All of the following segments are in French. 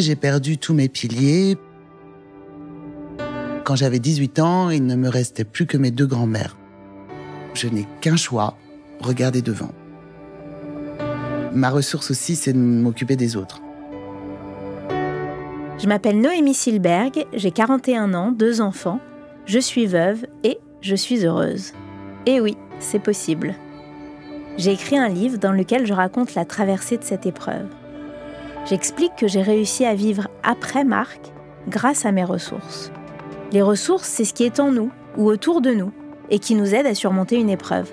J'ai perdu tous mes piliers. Quand j'avais 18 ans, il ne me restait plus que mes deux grands-mères. Je n'ai qu'un choix, regarder devant. Ma ressource aussi, c'est de m'occuper des autres. Je m'appelle Noémie Silberg, j'ai 41 ans, deux enfants, je suis veuve et je suis heureuse. Et oui, c'est possible. J'ai écrit un livre dans lequel je raconte la traversée de cette épreuve. J'explique que j'ai réussi à vivre après Marc grâce à mes ressources. Les ressources, c'est ce qui est en nous ou autour de nous et qui nous aide à surmonter une épreuve.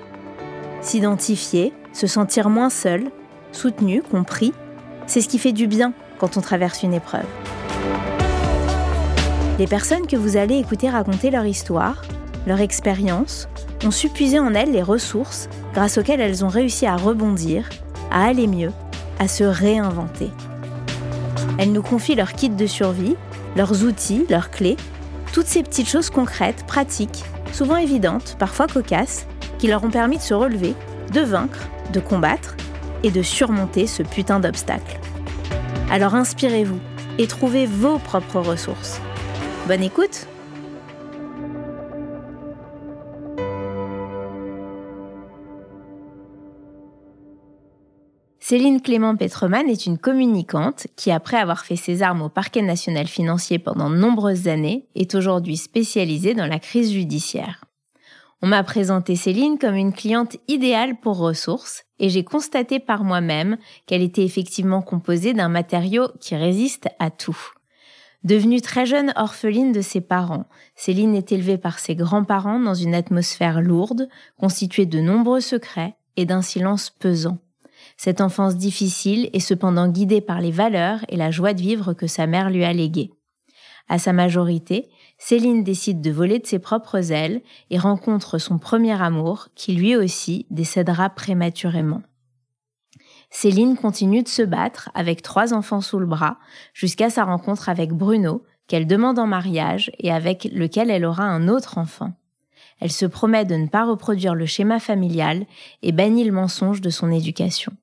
S'identifier, se sentir moins seul, soutenu, compris, c'est ce qui fait du bien quand on traverse une épreuve. Les personnes que vous allez écouter raconter leur histoire, leur expérience, ont su puiser en elles les ressources grâce auxquelles elles ont réussi à rebondir, à aller mieux, à se réinventer. Elles nous confient leur kit de survie, leurs outils, leurs clés, toutes ces petites choses concrètes, pratiques, souvent évidentes, parfois cocasses, qui leur ont permis de se relever, de vaincre, de combattre et de surmonter ce putain d'obstacle. Alors inspirez-vous et trouvez vos propres ressources. Bonne écoute Céline Clément Petreman est une communicante qui, après avoir fait ses armes au parquet national financier pendant de nombreuses années, est aujourd'hui spécialisée dans la crise judiciaire. On m'a présenté Céline comme une cliente idéale pour ressources et j'ai constaté par moi-même qu'elle était effectivement composée d'un matériau qui résiste à tout. Devenue très jeune orpheline de ses parents, Céline est élevée par ses grands-parents dans une atmosphère lourde, constituée de nombreux secrets et d'un silence pesant. Cette enfance difficile est cependant guidée par les valeurs et la joie de vivre que sa mère lui a léguées. À sa majorité, Céline décide de voler de ses propres ailes et rencontre son premier amour qui lui aussi décédera prématurément. Céline continue de se battre avec trois enfants sous le bras jusqu'à sa rencontre avec Bruno, qu'elle demande en mariage et avec lequel elle aura un autre enfant. Elle se promet de ne pas reproduire le schéma familial et bannit le mensonge de son éducation.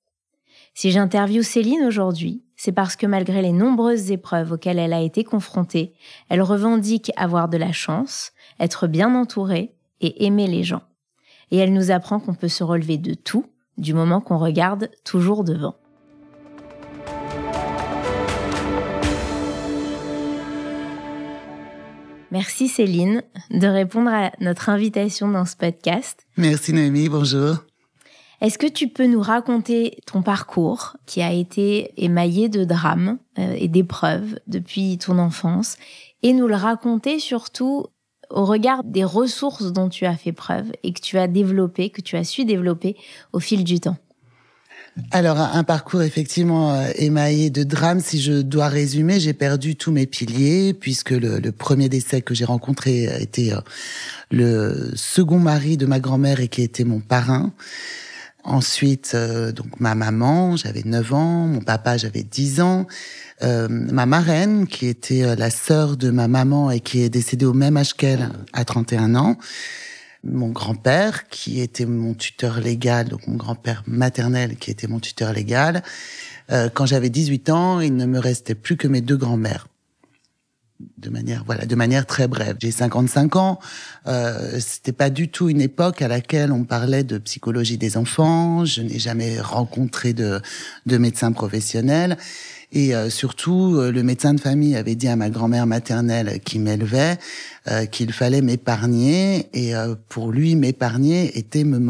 Si j'interviewe Céline aujourd'hui, c'est parce que malgré les nombreuses épreuves auxquelles elle a été confrontée, elle revendique avoir de la chance, être bien entourée et aimer les gens. Et elle nous apprend qu'on peut se relever de tout du moment qu'on regarde toujours devant. Merci Céline de répondre à notre invitation dans ce podcast. Merci Noémie, bonjour. Est-ce que tu peux nous raconter ton parcours qui a été émaillé de drames euh, et d'épreuves depuis ton enfance et nous le raconter surtout au regard des ressources dont tu as fait preuve et que tu as développé, que tu as su développer au fil du temps? Alors, un parcours effectivement euh, émaillé de drames. Si je dois résumer, j'ai perdu tous mes piliers puisque le, premier décès que j'ai rencontré était euh, le second mari de ma grand-mère et qui était mon parrain. Ensuite, euh, donc ma maman, j'avais 9 ans, mon papa, j'avais 10 ans, euh, ma marraine, qui était euh, la sœur de ma maman et qui est décédée au même âge qu'elle, à 31 ans, mon grand-père, qui était mon tuteur légal, donc mon grand-père maternel, qui était mon tuteur légal. quand j'avais 18 ans, il ne me restait plus que mes deux grands-mères de manière voilà de manière très brève. J'ai 55 ans. Euh, C'était pas du tout une époque à laquelle on parlait de psychologie des enfants. Je n'ai jamais rencontré de de médecin professionnel. Et euh, surtout, euh, le médecin de famille avait dit à ma grand-mère maternelle qui m'élevait euh, qu'il fallait m'épargner. Et pour lui, m'épargner était me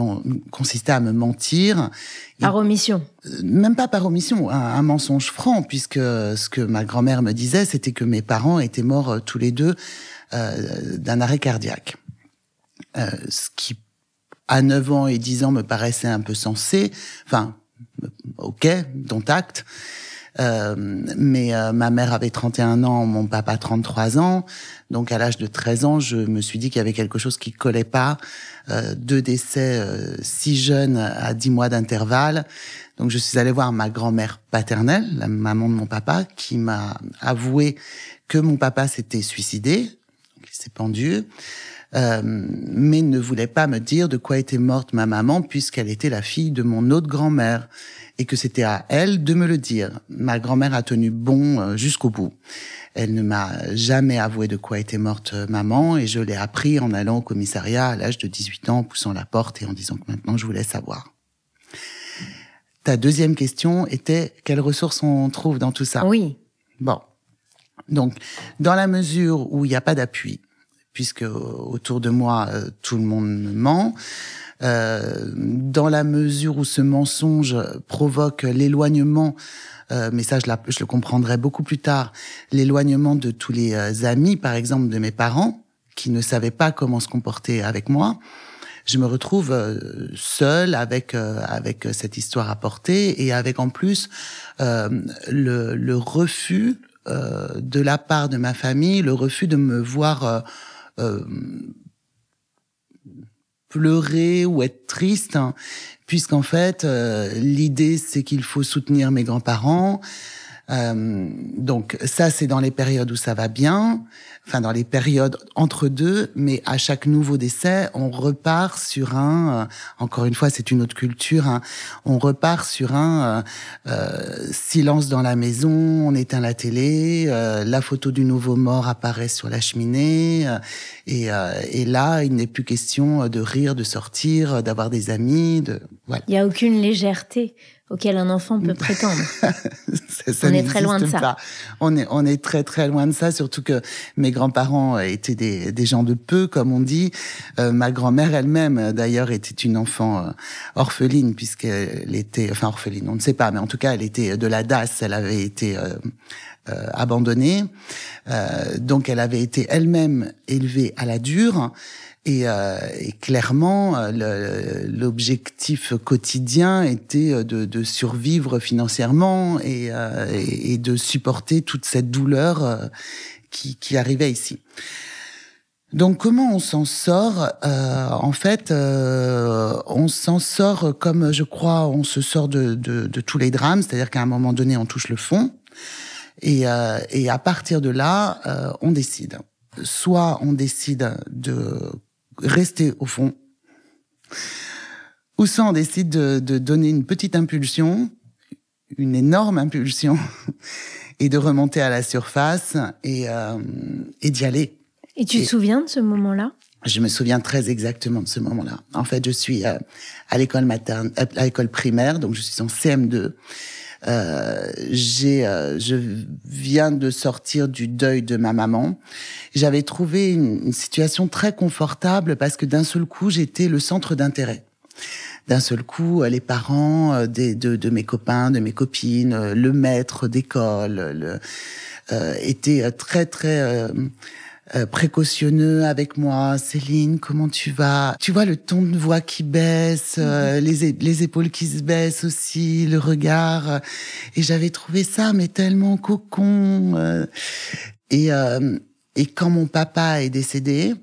consistait à me mentir. Par omission. Même pas par omission, un, mensonge franc, puisque ce que ma grand-mère me disait, c'était que mes parents étaient morts tous les deux d'un arrêt cardiaque. ce qui, à 9 ans et 10 ans, me paraissait un peu sensé. Enfin, ok, dont acte. Euh, mais euh, ma mère avait 31 ans, mon papa 33 ans. Donc à l'âge de 13 ans, je me suis dit qu'il y avait quelque chose qui collait pas. Euh, deux décès euh, si jeunes à 10 mois d'intervalle. Donc je suis allée voir ma grand-mère paternelle, la maman de mon papa, qui m'a avoué que mon papa s'était suicidé, qu'il s'est pendu. euh, mais ne voulait pas me dire de quoi était morte ma maman puisqu'elle était la fille de mon autre grand-mère et que c'était à elle de me le dire. Ma grand-mère a tenu bon euh, jusqu'au bout. Elle ne m'a jamais avoué de quoi était morte euh, maman et je l'ai appris en allant au commissariat à l'âge de 18 ans, en poussant la porte et en disant que maintenant je voulais savoir. Ta deuxième question était quelles ressources on trouve dans tout ça? Oui. Bon. Donc, dans la mesure où il n'y a pas d'appui, puisque autour de moi, euh, tout le monde me ment, euh, dans la mesure où ce mensonge provoque l'éloignement, euh, mais ça je, je, le comprendrai beaucoup plus tard, l'éloignement de tous les euh, amis, par exemple de mes parents, qui ne savaient pas comment se comporter avec moi, je me retrouve euh, seule avec avec cette histoire à porter et avec en plus le, le, refus de la part de ma famille, le refus de me voir pleurer ou être triste, hein, puisqu'en fait, euh, l'idée, c'est qu'il faut soutenir mes grands-parents. Euh, donc ça, c'est dans les périodes où ça va bien enfin dans les périodes entre deux, mais à chaque nouveau décès, on repart sur un, euh, encore une fois, c'est une autre culture, hein, on repart sur un euh, euh, silence dans la maison, on éteint la télé, la photo du nouveau mort apparaît sur la cheminée, et, et là, il n'est plus question de rire, de sortir, d'avoir des amis, de voilà. Il n'y a aucune légèreté auquel un enfant peut prétendre. on est très loin de ça. On est, on est très très loin de ça, surtout que mes grands-parents étaient des, des gens de peu, comme on dit. Euh, ma grand-mère elle-même, d'ailleurs, était une enfant euh, orpheline, puisqu'elle était, enfin orpheline, on ne sait pas, mais en tout cas, elle était de la DAS, elle avait été euh, euh abandonnée. donc, elle avait été elle-même élevée à la dure. Et, euh, et, clairement, euh, l'objectif quotidien était euh, de, de survivre financièrement et, euh, et, de supporter toute cette douleur qui, qui arrivait ici. Donc comment on s'en sort euh, En fait, euh, on s'en sort comme je crois on se sort de, de, de tous les drames, c'est-à-dire qu'à un moment donné on touche le fond et, euh, et à partir de là on décide. Soit on décide de rester au fond. Ou soit on décide de, de donner une petite impulsion, une énorme impulsion, et de remonter à la surface et, euh, et d'y aller. Et tu te souviens de ce moment-là? Je me souviens très exactement de ce moment-là. En fait, je suis euh, à l'école materne, à l'école primaire, donc je suis en CM2. Euh, j'ai, euh, je viens de sortir du deuil de ma maman. J'avais trouvé une, situation très confortable parce que d'un seul coup, j'étais le centre d'intérêt. D'un seul coup, les parents euh, de, de, mes copains, de mes copines, le maître d'école, le, euh, étaient très très euh, précautionneux avec moi. Céline, comment tu vas? Tu vois le ton de voix qui baisse, euh, mhm. les, les épaules qui se baissent aussi, le regard. Et j'avais trouvé ça mais tellement cocon. Euh. et et quand mon papa est décédé.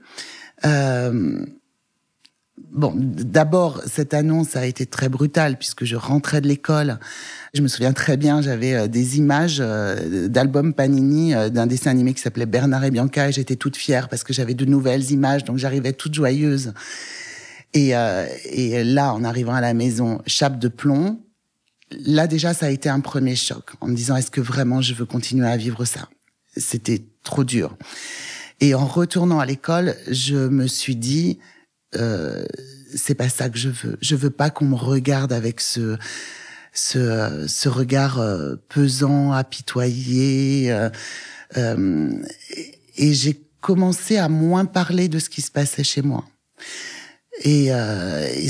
Bon, d'abord, cette annonce a été très brutale puisque je rentrais de l'école. Je me souviens très bien, j'avais euh, des images euh, d'albums Panini euh, d'un dessin animé qui s'appelait Bernard et Bianca et j'étais toute fière parce que j'avais de nouvelles images, donc j'arrivais toute joyeuse. Et, et là, en arrivant à la maison, chape de plomb, là déjà, ça a été un premier choc en me disant est-ce que vraiment je veux continuer à vivre ça? C'était trop dur. Et en retournant à l'école, je me suis dit euh, c'est pas ça que je veux. Je veux pas qu'on me regarde avec ce ce, ce regard euh, pesant, apitoyé. Euh, euh, et, j'ai commencé à moins parler de ce qui se passait chez moi. Et, et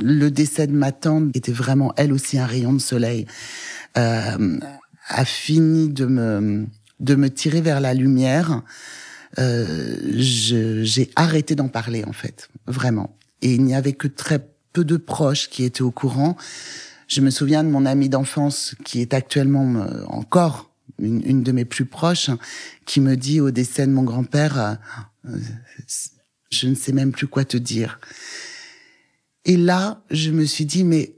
le décès de ma tante, qui était vraiment elle aussi un rayon de soleil, a fini de me de me tirer vers la lumière euh, j'ai arrêté d'en parler en fait, vraiment. Et il n'y avait que très peu de proches qui étaient au courant. Je me souviens de mon amie d'enfance qui est actuellement euh, encore une, de mes plus proches, qui me dit au décès de mon grand-père, euh, je ne sais même plus quoi te dire. Et là, je me suis dit, mais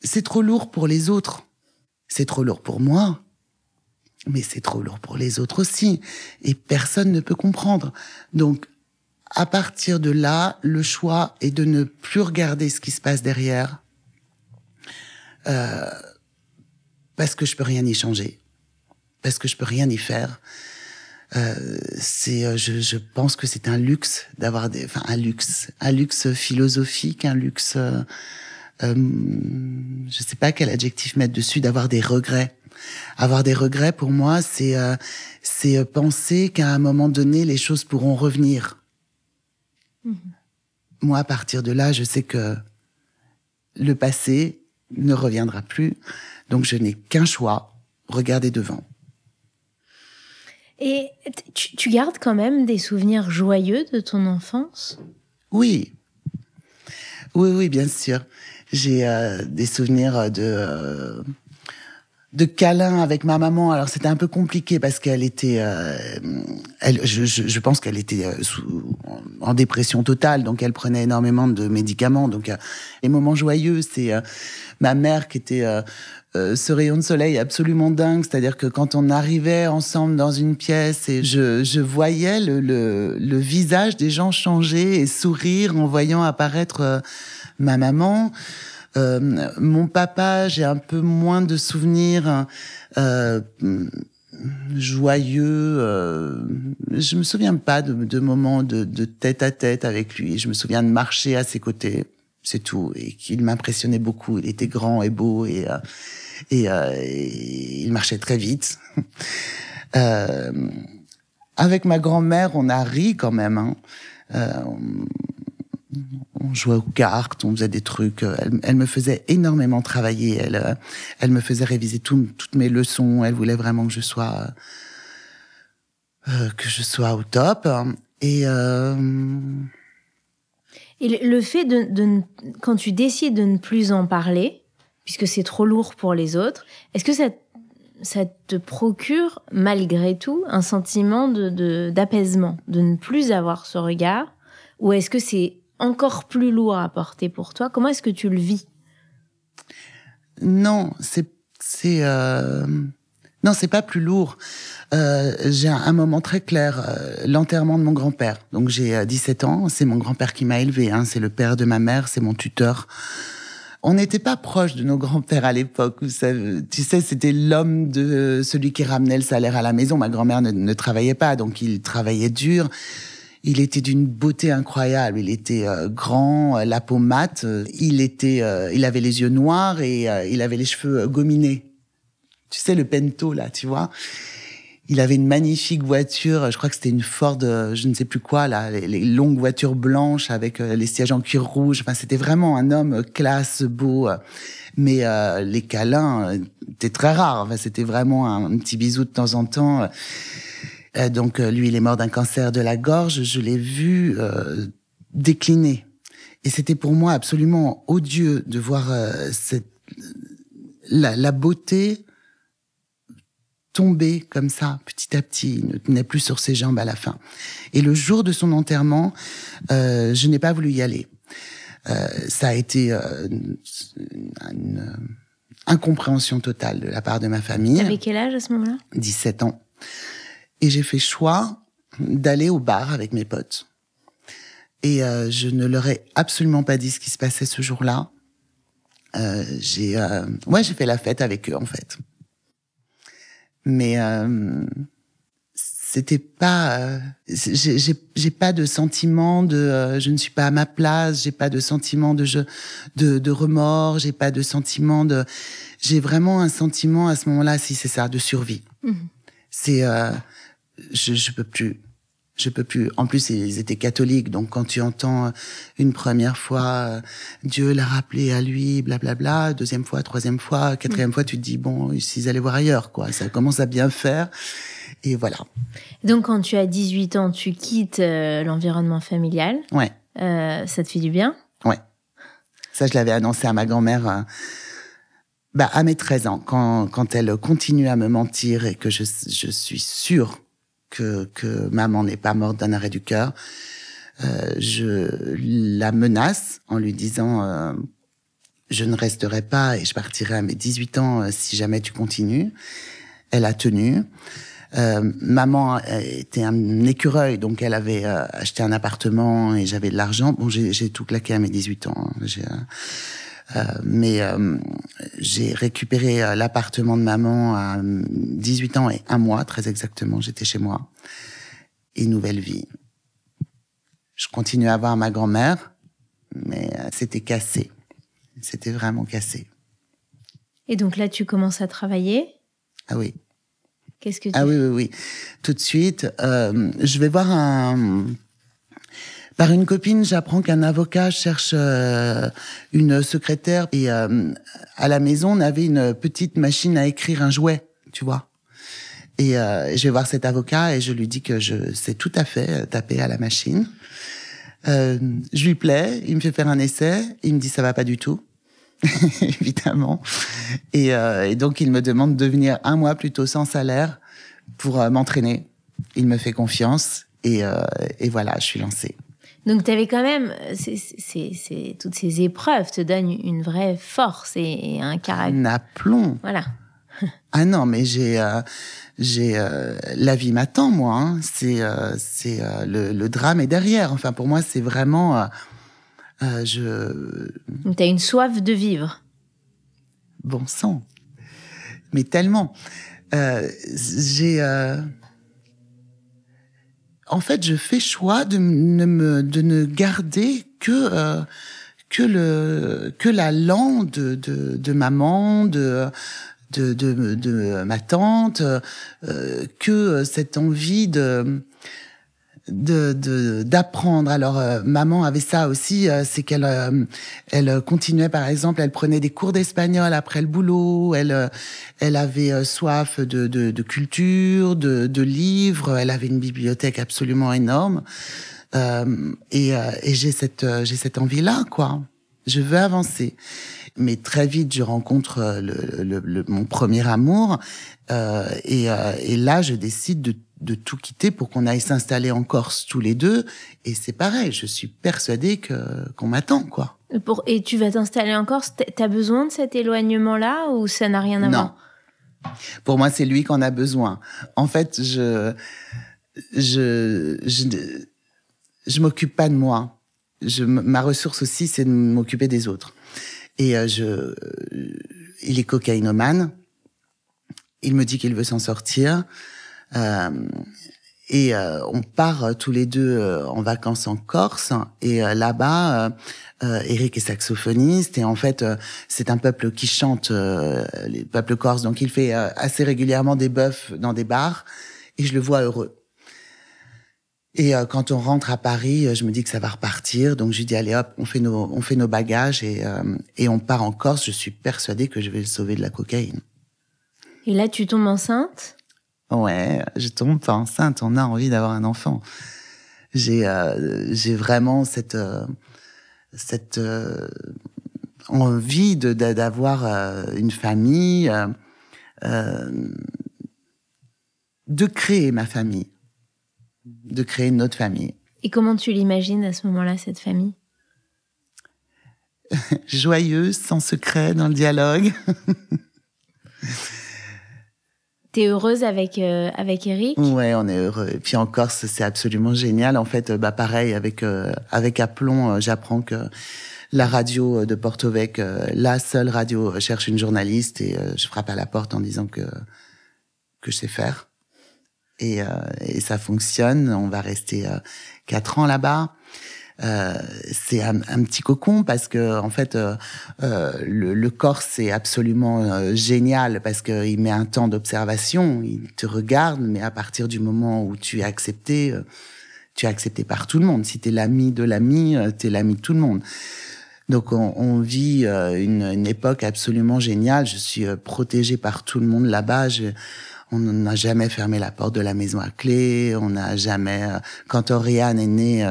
c'est trop lourd pour les autres. C'est trop lourd pour moi. Mais c'est trop lourd pour les autres aussi. Et personne ne peut comprendre. Donc, à partir de là, le choix est de ne plus regarder ce qui se passe derrière, euh, parce que je peux rien y changer, parce que je peux rien y faire. Euh, c'est, euh, je, je, pense que c'est un luxe d'avoir des, enfin un luxe, un luxe philosophique, un luxe, euh, euh je sais pas quel adjectif mettre dessus, d'avoir des regrets. Avoir des regrets pour moi, c'est euh, c'est penser qu'à un moment donné les choses pourront revenir. Mmh. Moi, à partir de là, je sais que le passé ne reviendra plus, donc je n'ai qu'un choix regarder devant. Et tu, gardes quand même des souvenirs joyeux de ton enfance? Oui. Oui, oui, bien sûr. J'ai euh, des souvenirs de euh, de câlins avec ma maman. Alors c'était un peu compliqué parce qu'elle était, euh, je, pense qu'elle était sous, en dépression totale, donc elle prenait énormément de médicaments. Donc les moments joyeux, c'est ma mère qui était euh, ce rayon de soleil absolument dingue, c'est-à-dire que quand on arrivait ensemble dans une pièce et je, je voyais le, le, visage des gens changer et sourire en voyant apparaître euh, ma maman. Euh, mon papa, j'ai un peu moins de souvenirs euh, joyeux. Euh, je me souviens pas de, de moments de, de, tête à tête avec lui. Je me souviens de marcher à ses côtés, c'est tout, et qu'il m'impressionnait beaucoup. Il était grand et beau et euh, et, il marchait très vite. Euh, avec ma grand-mère, on a ri quand même. Hein. Euh, on, jouait aux cartes, on faisait des trucs. Elle, me faisait énormément travailler. Elle, elle me faisait réviser toutes mes leçons. Elle voulait vraiment que je sois que je sois au top. Et et le fait de, de, quand tu décides de ne plus en parler, puisque c'est trop lourd pour les autres. Est-ce que ça, ça te procure malgré tout un sentiment de d'apaisement, de, ne plus avoir ce regard, ou est-ce que c'est encore plus lourd à porter pour toi Comment est-ce que tu le vis? Non, c'est c'est euh... non, c'est pas plus lourd. Euh, j'ai un, moment très clair, euh, l'enterrement de mon grand-père. Donc j'ai 17 euh, ans, c'est mon grand-père qui m'a élevé, hein, c'est le père de ma mère, c'est mon tuteur. On n'était pas proche de nos grands-pères à l'époque. Tu sais, c'était l'homme de celui qui ramenait le salaire à la maison. Ma grand-mère ne, travaillait pas, donc il travaillait dur. Il était d'une beauté incroyable. Il était euh, grand, euh, la peau mate. Il était, euh, il avait les yeux noirs et il avait les cheveux gominés. Tu sais le pento là, tu vois. Il avait une magnifique voiture, je crois que c'était une Ford, euh, je ne sais plus quoi, là, les, longues voitures blanches avec euh, les sièges en cuir rouge. Enfin, c'était vraiment un homme classe, beau. Mais euh, les câlins étaient très rares. Enfin, c'était vraiment un, petit bisou de temps en temps. Donc, lui, il est mort d'un cancer de la gorge. Je l'ai vu décliner. Et c'était pour moi absolument odieux de voir cette la, la beauté tombé comme ça, petit à petit. Il ne tenait plus sur ses jambes à la fin. Et le jour de son enterrement, euh, je n'ai pas voulu y aller. Euh, ça a été euh, une, incompréhension totale de la part de ma famille. Avec quel âge à ce moment-là? 17 ans. Et j'ai fait choix d'aller au bar avec mes potes. Et euh, je ne leur ai absolument pas dit ce qui se passait ce jour-là. Euh, j'ai, euh, ouais, j'ai fait la fête avec eux en fait mais euh, c'était pas euh, j'ai pas de sentiment de euh, je ne suis pas à ma place j'ai pas de sentiment de je de, de remords j'ai pas de sentiment de j'ai vraiment un sentiment à ce moment-là si c'est ça de survie mmh. c'est euh, je je peux plus je peux plus. En plus, ils étaient catholiques, donc quand tu entends euh, une première fois euh, Dieu l'a rappelé à lui, blablabla, deuxième fois, troisième fois, quatrième mm. fois, tu te dis bon, s'ils allaient voir ailleurs, quoi. Ça commence à bien faire. Et voilà. Donc, quand tu as 18 ans, tu quittes euh, l'environnement familial. Ouais. Euh, ça te fait du bien? Ouais. Ça, je l'avais annoncé à ma grand-mère. bah, à mes 13 ans, quand, quand elle continue à me mentir et que je, je suis sûre que, que maman n'est pas morte d'un arrêt du cœur, euh, je la menace en lui disant euh, je ne resterai pas et je partirai à mes 18 ans euh, si jamais tu continues. Elle a tenu. Euh, maman était un écureuil, donc elle avait euh, acheté un appartement et j'avais de l'argent. Bon, j'ai tout claqué à mes 18 ans. Hein. Euh, euh, mais j'ai récupéré l'appartement de maman à 18 ans et un mois, très exactement. J'étais chez moi. Et nouvelle vie. Je continue à voir ma grand-mère, mais c'était cassé. C'était vraiment cassé. Et donc là, tu commences à travailler? Ah oui. Qu'est-ce que tu Ah oui, oui, oui. Tout de suite, euh, je vais voir un... Par une copine, j'apprends qu'un avocat cherche euh, une secrétaire et euh, à la maison, on avait une petite machine à écrire un jouet, tu vois. Et euh, je vais voir cet avocat et je lui dis que je sais tout à fait taper à la machine. Euh, je lui plais, il me fait faire un essai, il me dit ça va pas du tout. évidemment. Et, euh, et, donc, il me demande de venir un mois plus tôt sans salaire pour euh, m'entraîner. Il me fait confiance et, euh, et voilà, je suis lancée. Donc, tu avais quand même, toutes ces épreuves te donnent une vraie force et, un caractère. Un aplomb. Voilà. ah non, mais j'ai, euh, j'ai, euh, la vie m'attend, moi. Hein. C'est, c'est le, le, drame est derrière. Enfin, pour moi, c'est vraiment euh, je. Tu as une soif de vivre. Bon sang. Mais tellement. Euh, j'ai. Euh, en fait, je fais choix de ne, me, de ne garder que. que le que la lande de, de, de maman de de, de, de ma tante que cette envie de de d'apprendre. Alors euh, maman avait ça aussi, euh, c'est qu'elle euh, elle continuait par exemple, elle prenait des cours d'espagnol après le boulot, elle elle avait soif de, de, de culture, de, de, livres, elle avait une bibliothèque absolument énorme et, et j'ai cette j'ai cette envie là quoi. Je veux avancer. Mais très vite, je rencontre le, le, le mon premier amour et, et là, je décide de de tout quitter pour qu'on aille s'installer en Corse tous les deux. Et c'est pareil, je suis persuadée que qu'on m'attend, quoi. Pour, et tu vas t'installer en Corse, t'as besoin de cet éloignement-là ou ça n'a rien à voir? Non. Pour moi, c'est lui qu'on a besoin. En fait, je, je, je, je m'occupe pas de moi. Je, ma ressource aussi, c'est de m'occuper des autres. Et euh, je, il est cocaïnomane. Il me dit qu'il veut s'en sortir. Euh, et euh, on part tous les deux euh, en vacances en Corse. Et là-bas, Eric est saxophoniste. Et en fait, c'est un peuple qui chante, les peuples corses. Donc il fait assez régulièrement des bœufs dans des bars. Et je le vois heureux. Et quand on rentre à Paris, je me dis que ça va repartir. Donc je lui dis allez hop, on fait nos, on fait nos bagages et, et on part en Corse. Je suis persuadée que je vais le sauver de la cocaïne. Et là, tu tombes enceinte? Ouais, je tombe pas enceinte, on a envie d'avoir un enfant. J'ai euh, j'ai vraiment cette euh, cette euh, envie de d'avoir une famille, de créer ma famille, de créer notre famille. Et comment tu l'imagines à ce moment-là cette famille? Joyeuse, sans secret dans le dialogue. T'es heureuse avec euh, avec Eric Ouais, on est heureux. Et puis en Corse, c'est absolument génial. En fait, bah pareil avec euh, avec aplomb, euh, j'apprends que la radio de Porto Vec, la seule radio cherche une journaliste et je frappe à la porte en disant que que je sais faire. Et, et ça fonctionne. On va rester quatre ans là-bas. Euh, c'est un, petit cocon parce que en fait euh, euh, le, le, Corse c'est absolument génial parce qu'il met un temps d'observation, il te regarde, mais à partir du moment où tu es accepté, tu es accepté par tout le monde. Si tu es l'ami de l'ami, tu es l'ami de tout le monde. Donc on, on vit une, une, époque absolument géniale. Je suis protégée par tout le monde là-bas. on n'a jamais fermé la porte de la maison à clé. On n'a jamais. Quand Oriane est née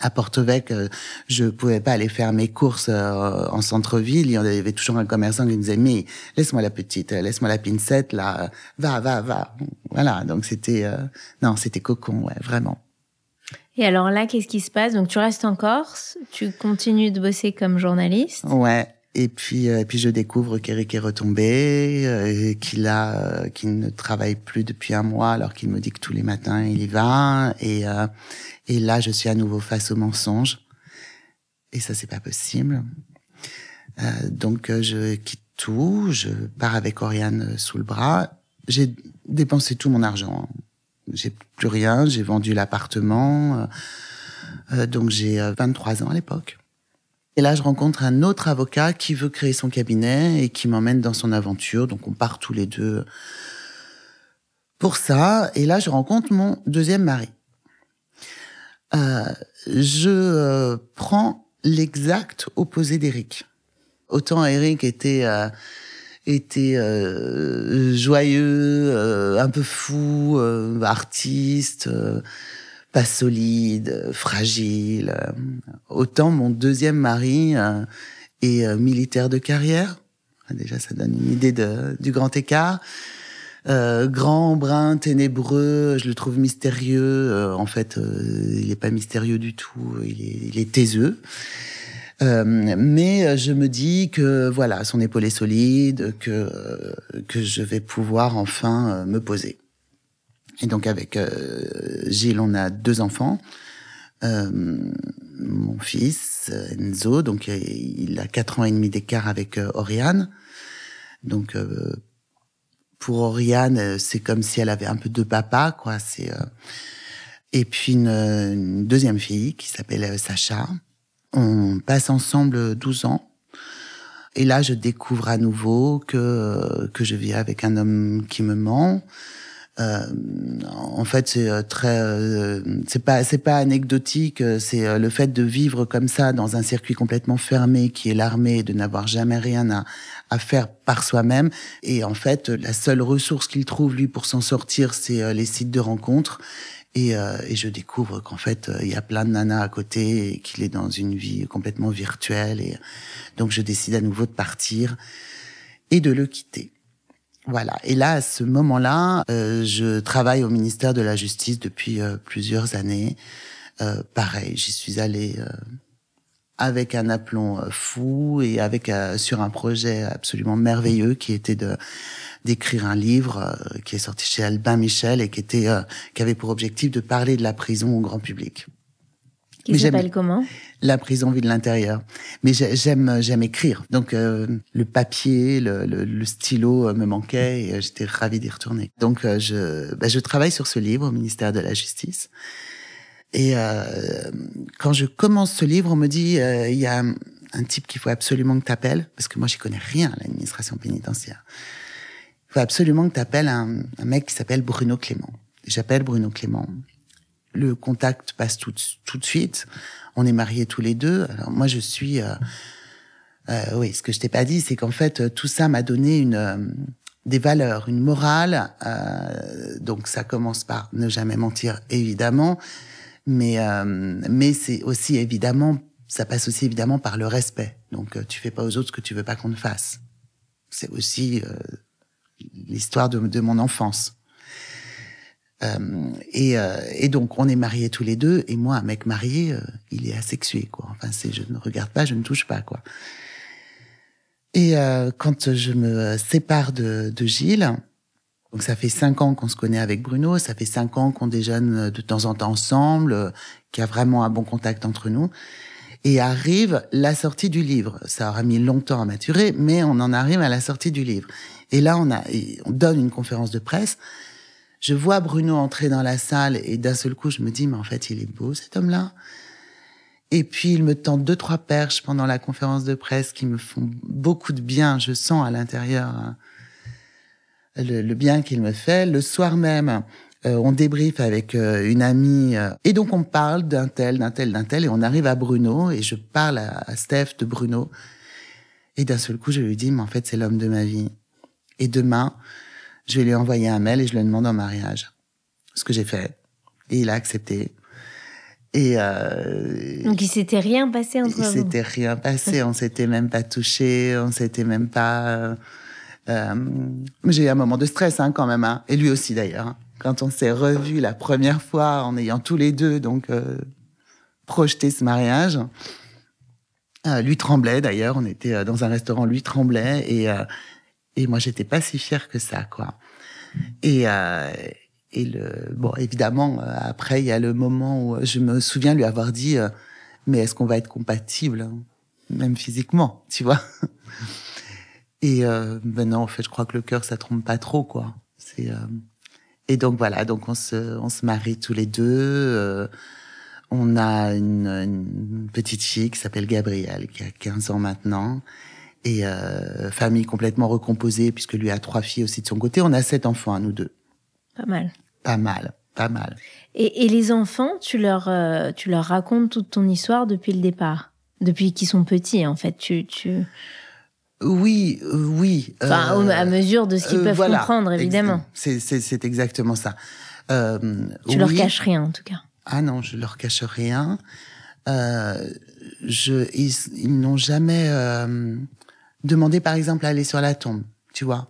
à Porto-Vec, euh, je pouvais pas aller faire mes courses euh, en centre-ville. Il y avait toujours un commerçant qui me disait mais laisse-moi la petite, laisse-moi la pincette là, va, va, va. Voilà, donc c'était euh, non, c'était cocon, ouais, vraiment. Et alors là, qu'est-ce qui se passe? Donc tu restes en Corse, tu continues de bosser comme journaliste. Ouais. Et puis, euh, puis je découvre qu'Eric est retombé, euh, qu'il a, euh, qu'il ne travaille plus depuis un mois, alors qu'il me dit que tous les matins il y va. Et, et là, je suis à nouveau face au mensonge. Et ça, c'est pas possible. donc, je quitte tout. Je pars avec Oriane sous le bras. J'ai dépensé tout mon argent. J'ai plus rien. J'ai vendu l'appartement. donc, j'ai 23 ans à l'époque. Et là, je rencontre un autre avocat qui veut créer son cabinet et qui m'emmène dans son aventure. Donc, on part tous les deux pour ça. Et là, je rencontre mon deuxième mari. Euh, je euh, prends l'exact opposé d'Eric. Autant Eric était euh, était joyeux, un peu fou, artiste pas solide, fragile. Autant mon deuxième mari euh, est euh, militaire de carrière. Ah, déjà, ça donne une idée du grand écart. Euh, grand, brun, ténébreux, je le trouve mystérieux. Euh, en fait, il n'est pas mystérieux du tout. Il est, il est taiseux. mais je me dis que voilà, son épaule est solide, que que je vais pouvoir enfin me poser. Et donc avec euh, Gilles, on a deux enfants. Euh, mon fils Enzo, donc euh, il a quatre ans et demi d'écart avec Oriane. Donc pour Oriane, c'est comme si elle avait un peu de papa, quoi. C'est et puis une, une, deuxième fille qui s'appelle Sacha. On passe ensemble 12 ans. Et là, je découvre à nouveau que que je vis avec un homme qui me ment, euh, en fait, c'est euh, très, euh, c'est pas, c'est pas anecdotique. C'est le fait de vivre comme ça dans un circuit complètement fermé, qui est l'armée, de n'avoir jamais rien à, à faire par soi-même. Et en fait, la seule ressource qu'il trouve lui pour s'en sortir, c'est les sites de rencontres. Et, et je découvre qu'en fait, il y a plein de nanas à côté, et qu'il est dans une vie complètement virtuelle. Et donc, je décide à nouveau de partir et de le quitter. Voilà. Et là, à ce moment-là, euh, je travaille au ministère de la Justice depuis euh, plusieurs années. Euh, pareil, j'y suis allée avec un aplomb fou et avec sur un projet absolument merveilleux qui était de d'écrire un livre qui est sorti chez Albin Michel et qui était qui avait pour objectif de parler de la prison au grand public. Qui s'appelle comment? La prison vue de l'intérieur. Mais j'aime j'aime écrire. Donc euh, le papier, le, le, le, stylo euh, me manquait et euh, j'étais ravie d'y retourner. Donc je bah, je travaille sur ce livre au ministère de la Justice. Et euh, quand je commence ce livre, on me dit il y a un, type qu'il faut absolument que tu appelles parce que moi j'y connais rien à l'administration pénitentiaire. Il faut absolument que tu appelles un, un mec qui s'appelle Bruno Clément. J'appelle Bruno Clément le contact passe tout, de suite. On est mariés tous les deux. Alors moi, je suis... Euh, euh, oui, ce que je t'ai pas dit, c'est qu'en fait, tout ça m'a donné une euh, des valeurs, une morale. Euh, donc ça commence par ne jamais mentir, évidemment, mais euh, mais c'est aussi évidemment, ça passe aussi évidemment par le respect. Donc tu fais pas aux autres ce que tu veux pas qu'on te fasse. C'est aussi l'histoire de, de mon enfance. Euh, et, euh, et, donc, on est mariés tous les deux. Et moi, un mec marié, euh, il est asexué, quoi. Enfin, c'est je ne regarde pas, je ne touche pas, quoi. Et quand je me sépare de, de, Gilles, donc ça fait cinq ans qu'on se connaît avec Bruno, ça fait cinq ans qu'on déjeune de temps en temps ensemble, qu'il y a vraiment un bon contact entre nous. Et arrive la sortie du livre. Ça aura mis longtemps à maturer, mais on en arrive à la sortie du livre. Et là, on a, on donne une conférence de presse je vois Bruno entrer dans la salle et d'un seul coup, je me dis, mais en fait, il est beau, cet homme-là. Et puis, il me tend deux, trois perches pendant la conférence de presse qui me font beaucoup de bien. Je sens à l'intérieur hein, le, bien qu'il me fait. Le soir même, euh, on débriefe avec euh, une amie. Euh, et donc, on parle d'un tel, d'un tel, d'un tel. Et on arrive à Bruno et je parle à, à Steph de Bruno. Et d'un seul coup, je lui dis, mais en fait, c'est l'homme de ma vie. Et demain, je vais lui envoyer un mail et je le demande en mariage. Ce que j'ai fait. Et il a accepté. Et euh, donc il s'était rien passé entre vous. Il s'était rien passé. on s'était même pas touché. On s'était même pas. Euh, euh, j'ai eu un moment de stress hein, quand même. Hein. Et lui aussi d'ailleurs. Hein. Quand on s'est revus la première fois en ayant tous les deux donc euh, projeté ce mariage. lui tremblait d'ailleurs. On était dans un restaurant, lui tremblait et et moi j'étais pas si fière que ça, quoi. Et et le bon évidemment après il y a le moment où je me souviens lui avoir dit mais est-ce qu'on va être compatible hein, même physiquement, tu vois Et euh, ben non, en fait, je crois que le cœur, ça trompe pas trop, quoi. Euh... et donc voilà, donc on se on se marie tous les deux. Euh, on a une, petite fille qui s'appelle Gabrielle, qui a 15 ans maintenant. Et euh, famille complètement recomposée, puisque lui a trois filles aussi de son côté. On a sept enfants, à nous deux. Pas mal. Pas mal, pas mal. Et, et les enfants, tu leur, euh, tu leur racontes toute ton histoire depuis le départ? Depuis qu'ils sont petits, en fait. Tu, tu... Oui, euh, oui. Enfin, euh, à mesure de ce qu'ils peuvent voilà, comprendre, évidemment. C'est exactement ça. Euh, tu oui. leur caches rien, en tout cas. Ah non, je leur cache rien. Euh, je, ils, ils n'ont jamais euh, demandé, par exemple, à aller sur la tombe. Tu vois,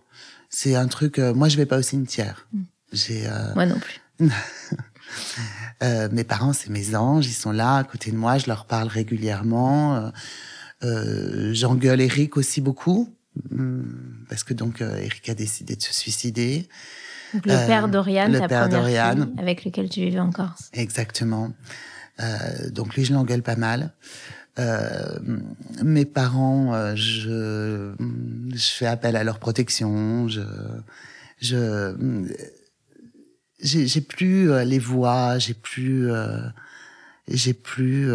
c'est un truc. Euh, moi, je vais pas au cimetière. Mm. J'ai. moi non plus. mes parents, c'est mes anges. Ils sont là à côté de moi. Je leur parle régulièrement. Euh, J'engueule Eric aussi beaucoup hum, parce que donc euh, Eric a décidé de se suicider. Donc le père euh, d'Oriane, ta père première fille, avec lequel tu vivais en Corse. Exactement. Euh, donc lui, je l'engueule pas mal. Euh, mes parents, euh, je, je fais appel à leur protection. Je, je, j'ai plus les voix, j'ai plus, j'ai plus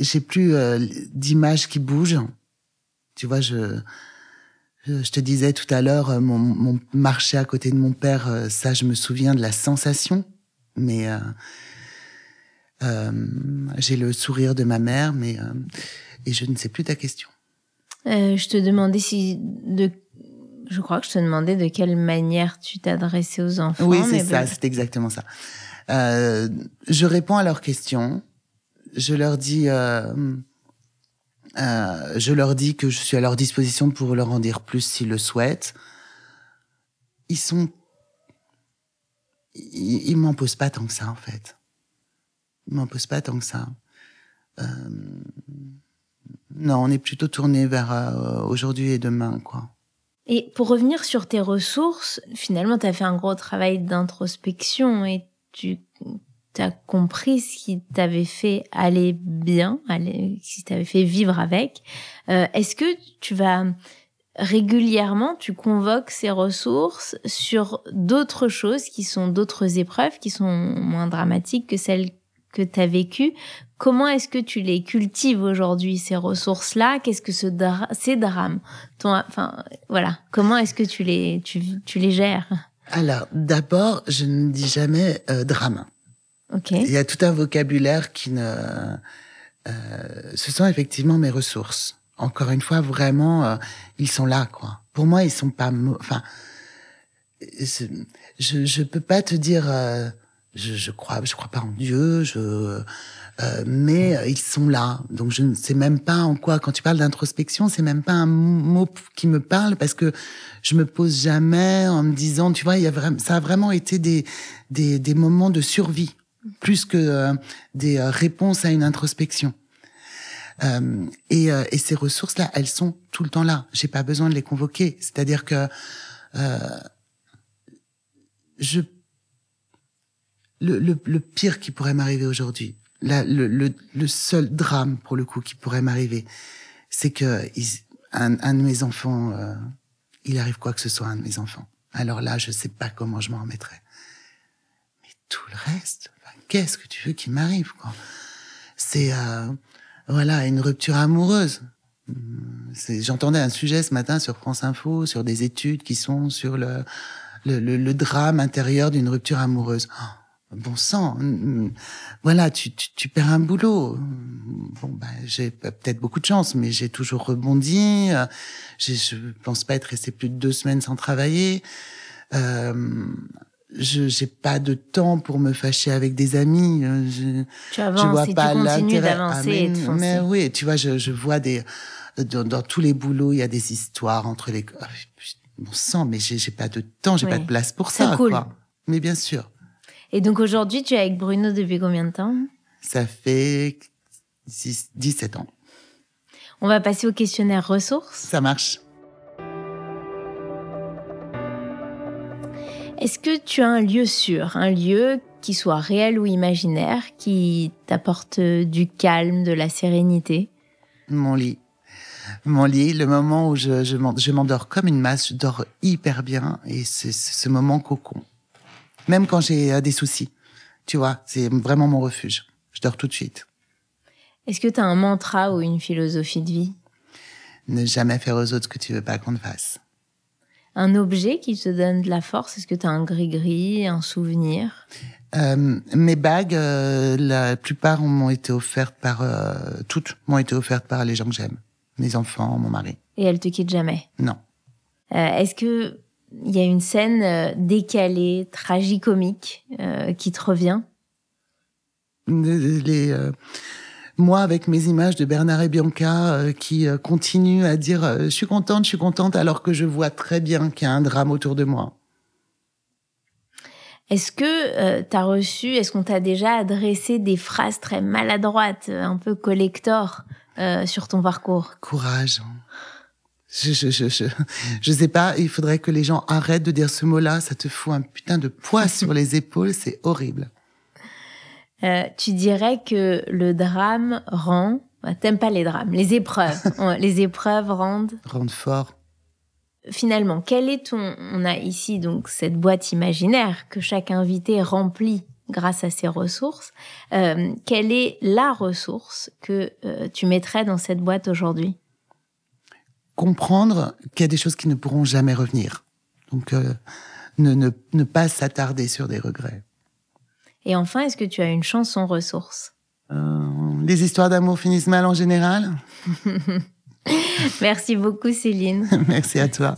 j'ai plus euh, d'images qui bougent. Tu vois, je, je te disais tout à l'heure, euh, mon, mon marché à côté de mon père, euh, ça, je me souviens de la sensation, mais euh, euh, j'ai le sourire de ma mère, mais et je ne sais plus ta question. je te demandais si de je crois que je te demandais de quelle manière tu t'adressais aux enfants. Oui, c'est ça, ben... c'est exactement ça. Euh, je réponds à leurs questions je leur dis, euh, euh, je leur dis que je suis à leur disposition pour leur en dire plus s'ils le souhaitent. Ils sont, ils, ils m'en posent pas tant que ça en fait. M'en posent pas tant que ça. Euh, non, on est plutôt tourné vers euh, aujourd'hui et demain, quoi. Et pour revenir sur tes ressources, finalement, tu as fait un gros travail d'introspection et tu as compris ce qui t'avait fait aller bien, aller, ce qui t'avait fait vivre avec. Euh, Est-ce que tu vas régulièrement, tu convoques ces ressources sur d'autres choses qui sont d'autres épreuves qui sont moins dramatiques que celles que tu as vécues Comment est-ce que tu les cultives aujourd'hui, ces ressources-là? Qu'est-ce que ce dra ces drames Ton, Enfin, voilà. Comment est-ce que tu les, tu, tu les gères? Alors, d'abord, je ne dis jamais euh, drame. Okay. Il y a tout un vocabulaire qui ne... Euh, ce sont effectivement mes ressources. Encore une fois, vraiment, euh, ils sont là, quoi. Pour moi, ils sont pas... Enfin, je je peux pas te dire... Euh, je, je crois je crois pas en Dieu, je euh, mais ils sont là. Donc je ne sais même pas en quoi quand tu parles d'introspection, c'est même pas un mot qui me parle parce que je me pose jamais en me disant tu vois, il y a vraiment ça a vraiment été des des des moments de survie plus que euh, des euh, réponses à une introspection. Euh, et, euh, et, ces ressources-là, elles sont tout le temps là. J'ai pas besoin de les convoquer. C'est-à-dire que euh, je le, le, le, pire qui pourrait m'arriver aujourd'hui, le, le, le, seul drame pour le coup qui pourrait m'arriver, c'est que un, un, de mes enfants, euh, il arrive quoi que ce soit à un de mes enfants. Alors là, je sais pas comment je m'en remettrai. Mais tout le reste, qu'est-ce que tu veux qu'il m'arrive quoi? C'est euh, voilà une rupture amoureuse. J'entendais un sujet ce matin sur France Info sur des études qui sont sur le le, le, le drame intérieur d'une rupture amoureuse. Oh, bon sang, voilà, tu, tu, tu, perds un boulot. Bon, ben, j'ai peut-être beaucoup de chance, mais j'ai toujours rebondi. Je pense pas être resté plus de deux semaines sans travailler. Euh, je j'ai pas de temps pour me fâcher avec des amis. Euh, je, tu avances je vois et pas tu continues d'avancer ah, foncer. Mais oui, tu vois, je, je vois des dans, dans, tous les boulots, il y a des histoires entre les. Oh, bon sang, mais j'ai pas de temps, j'ai oui. pas de place pour ça. Cool. Quoi. Mais bien sûr. Et donc aujourd'hui, tu es avec Bruno depuis combien de temps? Ça fait 17 ans. On va passer au questionnaire ressources. Ça marche. Est-ce que tu as un lieu sûr, un lieu qui soit réel ou imaginaire, qui t'apporte du calme, de la sérénité? Mon lit. Mon lit, le moment où je, je m'endors comme une masse, je dors hyper bien et c'est ce moment cocon. Même quand j'ai euh, des soucis, tu vois, c'est vraiment mon refuge. Je dors tout de suite. Est-ce que tu as un mantra ou une philosophie de vie? Ne jamais faire aux autres ce que tu veux pas qu'on te fasse. Un objet qui te donne de la force? Est-ce que tu as un gris-gris, un souvenir? Euh, mes bagues, euh, la plupart m'ont été offertes par euh, toutes m'ont été offertes par les gens que j'aime, mes enfants, mon mari. Et elles te quittent jamais? Non. Est-ce que il y a une scène décalée, tragicomique, qui te revient? Les, moi, avec mes images de Bernard et Bianca, qui continuent à dire je suis contente, je suis contente, alors que je vois très bien qu'il y a un drame autour de moi. Est-ce que euh, tu as reçu, est-ce qu'on t'a déjà adressé des phrases très maladroites, un peu collector euh, sur ton parcours? Courage. Je, je, je, je, sais pas, il faudrait que les gens arrêtent de dire ce mot-là, ça te fout un putain de poids sur les épaules, c'est horrible. Euh, tu dirais que le drame rend, t'aimes pas les drames, les épreuves, les épreuves rendent... Rendent fort finalement, quel est ton... On a ici donc cette boîte imaginaire que chaque invité remplit grâce à ses ressources. Euh, quelle est la ressource que euh, tu mettrais dans cette boîte aujourd'hui? Comprendre qu'il y a des choses qui ne pourront jamais revenir. Donc, euh, ne, ne, ne, pas s'attarder sur des regrets. Et enfin, est-ce que tu as une chanson ressource? Les histoires d'amour finissent mal en général? Merci beaucoup Céline. Merci à toi.